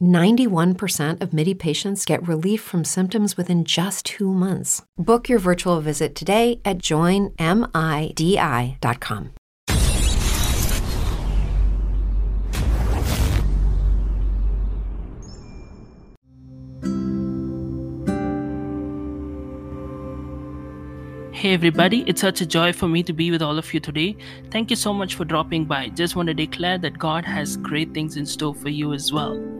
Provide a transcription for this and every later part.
91% of MIDI patients get relief from symptoms within just two months. Book your virtual visit today at joinmidi.com. Hey everybody, it's such a joy for me to be with all of you today. Thank you so much for dropping by. Just want to declare that God has great things in store for you as well.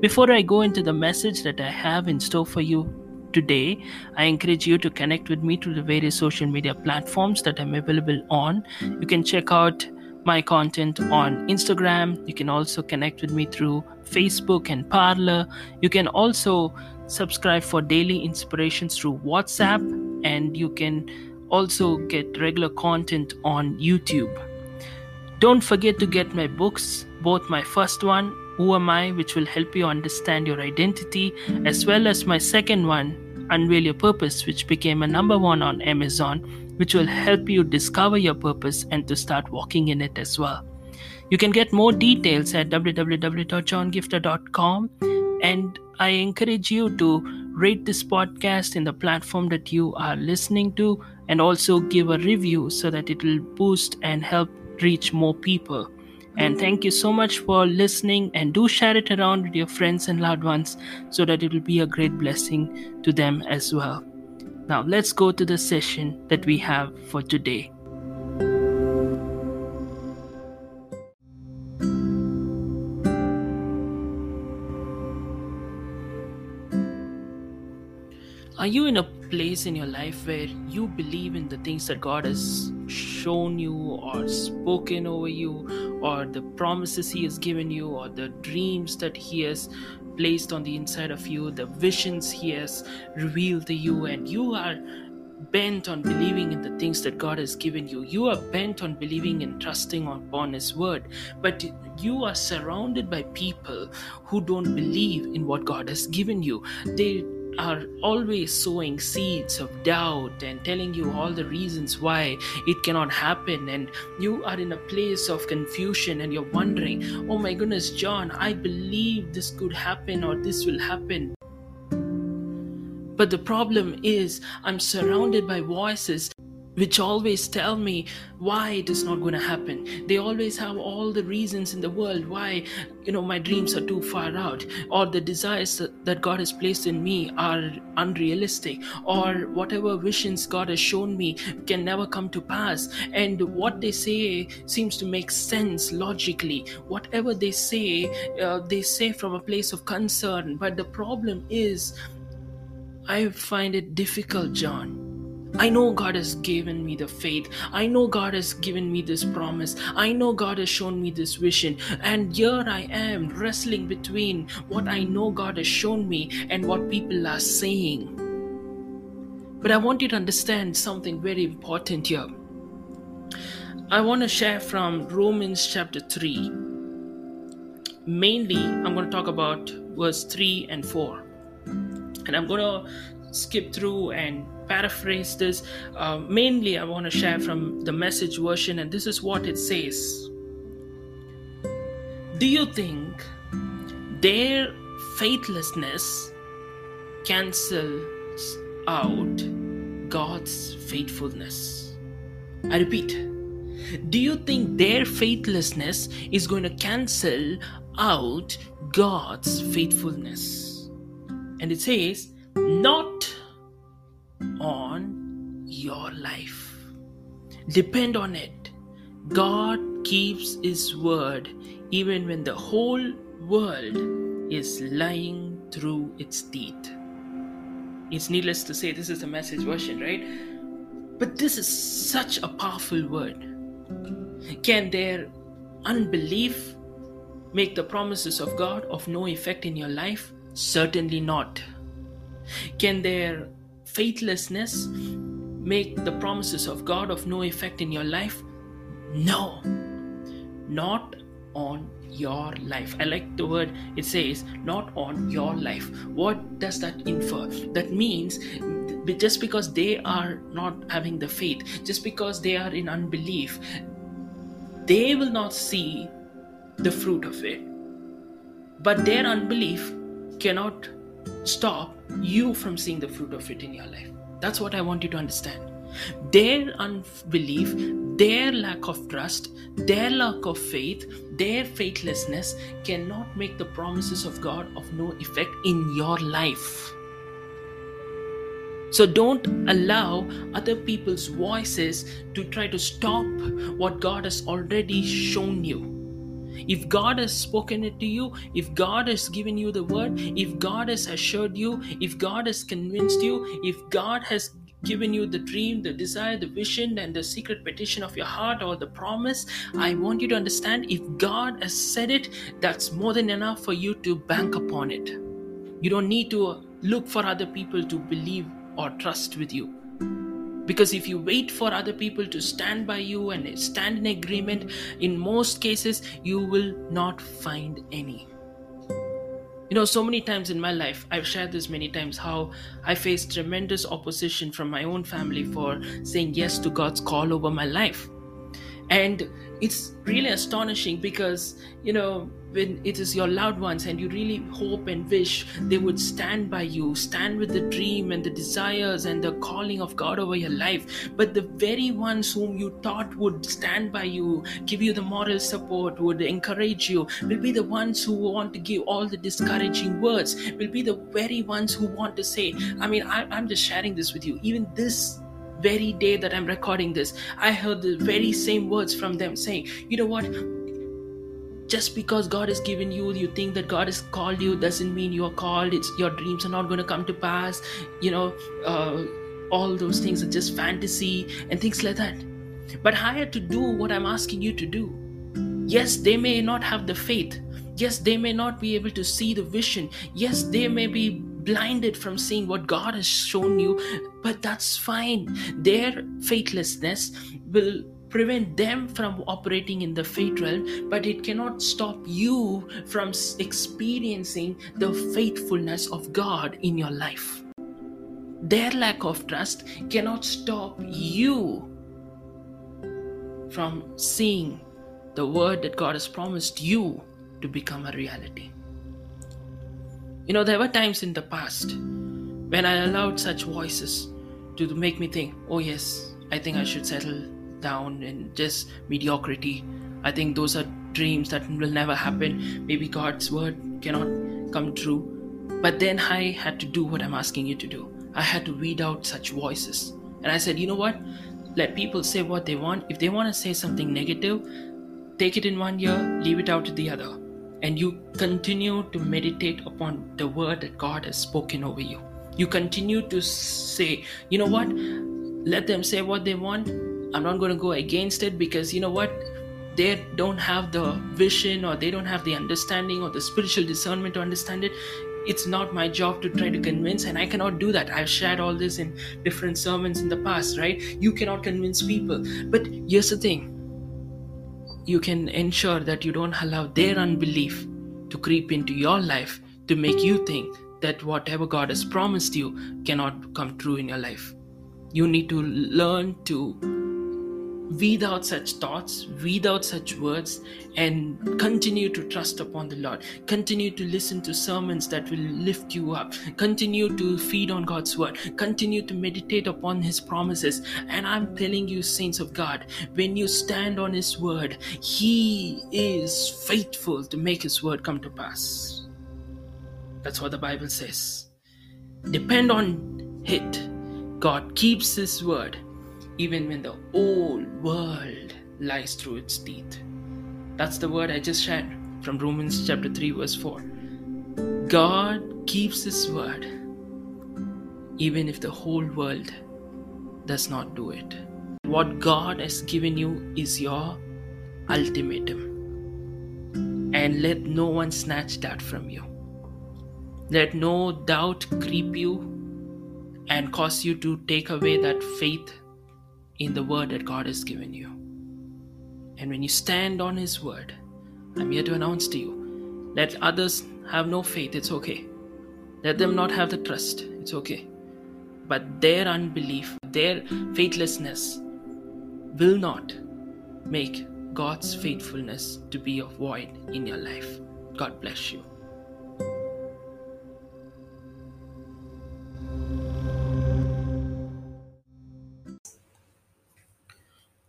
Before I go into the message that I have in store for you today, I encourage you to connect with me through the various social media platforms that I'm available on. You can check out my content on Instagram. You can also connect with me through Facebook and Parler. You can also subscribe for daily inspirations through WhatsApp, and you can also get regular content on YouTube. Don't forget to get my books, both my first one, Who Am I, which will help you understand your identity, as well as my second one, Unveil Your Purpose, which became a number one on Amazon, which will help you discover your purpose and to start walking in it as well. You can get more details at www.johngifta.com and I encourage you to rate this podcast in the platform that you are listening to and also give a review so that it will boost and help reach more people. And mm. thank you so much for listening and do share it around with your friends and loved ones so that it will be a great blessing to them as well. Now, let's go to the session that we have for today. Are you in a place in your life where you believe in the things that God has shown you or spoken over you, or the promises He has given you, or the dreams that He has placed on the inside of you, the visions He has revealed to you, and you are bent on believing in the things that God has given you. You are bent on believing and trusting upon His word, but you are surrounded by people who don't believe in what God has given you. They are always sowing seeds of doubt and telling you all the reasons why it cannot happen and you are in a place of confusion and you're wondering oh my goodness john i believe this could happen or this will happen. But the problem is i'm surrounded by voices which always tell me why it is not going to happen. They always have all the reasons in the world why you know my dreams are too far out or the desires that god has placed in me are unrealistic or whatever visions god has shown me can never come to pass. And what they say seems to make sense logically. Whatever they say uh, they say from a place of concern. But the problem is i find it difficult john I know God has given me the faith. I know God has given me this promise. I know God has shown me this vision. And here I am wrestling between what I know God has shown me and what people are saying. But I want you to understand something very important here. I want to share from Romans chapter 3. Mainly, I'm going to talk about verse 3 and 4. And I'm going to skip through and paraphrase this. Uh, mainly, I want to share from the message version, and this is what it says Do you think their faithlessness cancels out God's faithfulness? I repeat. Do you think their faithlessness is going to cancel out God's faithfulness? And it says, not on your life. Depend on it. God keeps His word even when the whole world is lying through its teeth. It's needless to say, this is the message version, right? But this is such a powerful word. Can their unbelief make the promises of God of no effect in your life? Certainly not. Can their faithlessness make the promises of God of no effect in your life? No, not on your life. I like the word it says, not on your life. What does that infer? That means just because they are not having the faith, just because they are in unbelief, they will not see the fruit of it. But their unbelief cannot stop you from seeing the fruit of it in your life. That's what I want you to understand. Their unbelief, their lack of trust, their lack of faith, their faithlessness cannot make the promises of God of no effect in your life. So don't allow other people's voices to try to stop what God has already shown you. If God has spoken it to you, if God has given you the word, if God has assured you, if God has convinced you, if God has given you the dream, the desire, the vision, and the secret petition of your heart or the promise, I want you to understand if God has said it, that's more than enough for you to bank upon it. You don't need to look for other people to believe or trust with you. Because if you wait for other people to stand by you and stand in agreement, in most cases, you will not find any. You know, so many times in my life, I've shared this many times how I faced tremendous opposition from my own family for saying yes to God's call over my life. And it's really astonishing because, you know, when it is your loved ones and you really hope and wish they would stand by you, stand with the dream and the desires and the calling of God over your life. But the very ones whom you thought would stand by you, give you the moral support, would encourage you, will be the ones who want to give all the discouraging words, will be the very ones who want to say, I mean, I, I'm just sharing this with you. Even this very day that I'm recording this, I heard the very same words from them saying, you know what? Just because God has given you, you think that God has called you, doesn't mean you are called. It's your dreams are not going to come to pass. You know, uh, all those things are just fantasy and things like that. But I to do what I'm asking you to do. Yes, they may not have the faith. Yes, they may not be able to see the vision. Yes, they may be blinded from seeing what God has shown you, but that's fine. Their faithlessness will prevent them from operating in the faith realm, but it cannot stop you from experiencing the faithfulness of God in your life. Their lack of trust cannot stop you from seeing the word that God has promised you to become a reality. You know, there were times in the past when I allowed such voices to make me think, oh, yes, I think I should settle down in just mediocrity. I think those are dreams that will never happen. Maybe God's word cannot come true. But then I had to do what I'm asking you to do. I had to weed out such voices. And I said, you know what? Let people say what they want. If they want to say something negative, take it in one ear, leave it out in the other and you continue to meditate upon the word that God has spoken over you. You continue to say, you know what? Let them say what they want. I'm not going to go against it because you know what? They don't have the vision or they don't have the understanding or the spiritual discernment to understand it. It's not my job to try to convince, and I cannot do that. I've shared all this in different sermons in the past, right? You cannot convince people. But here's the thing you can ensure that you don't allow their unbelief to creep into your life to make you think that whatever God has promised you cannot come true in your life. You need to learn to weed out such thoughts, weed out such words, and continue to trust upon the Lord. Continue to listen to sermons that will lift you up. Continue to feed on God's word. Continue to meditate upon His promises. And I'm telling you, saints of God, when you stand on His word, He is faithful to make His word come to pass. That's what the Bible says. Depend on it. God keeps His word even when the whole world lies through its teeth. That's the word I just shared from Romans chapter 3, verse 4. God keeps His word even if the whole world does not do it. What God has given you is your ultimatum. And let no one snatch that from you. Let no doubt creep you and cause you to take away that faith in the word that God has given you. And when you stand on His word, I'm here to announce to you let others have no faith, it's okay. Let them not have the trust, it's okay. But their unbelief, their faithlessness will not make God's faithfulness to be of void in your life. God bless you.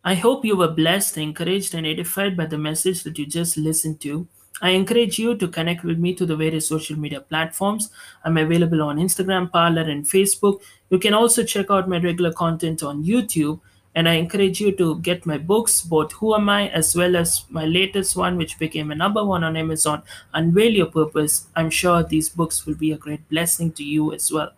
I hope you were blessed, encouraged, and edified by the message that you just listened to. I encourage you to connect with me to the various social media platforms. I'm available on Instagram, Parler, and Facebook. You can also check out my regular content on YouTube. And I encourage you to get my books, both Who Am I, as well as my latest one, which became a number one on Amazon, Unveil Your Purpose. I'm sure these books will be a great blessing to you as well.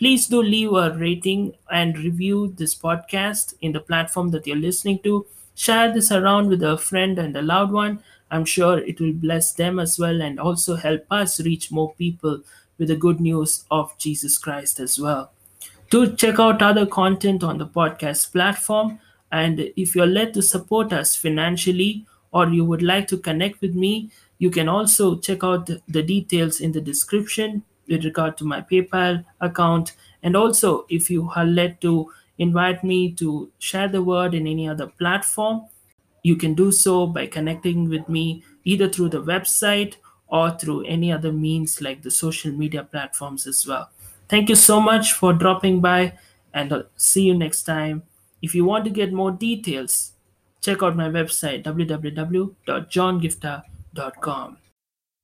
Please do leave a rating and review this podcast in the platform that you're listening to. Share this around with a friend and a loved one. I'm sure it will bless them as well and also help us reach more people with the good news of Jesus Christ as well. Do check out other content on the podcast platform. And if you're led to support us financially or you would like to connect with me, you can also check out the details in the description with regard to my PayPal account. And also, if you are led to invite me to share the word in any other platform, you can do so by connecting with me either through the website or through any other means like the social media platforms as well. Thank you so much for dropping by, and I'll see you next time. If you want to get more details, check out my website www.johngifta.com.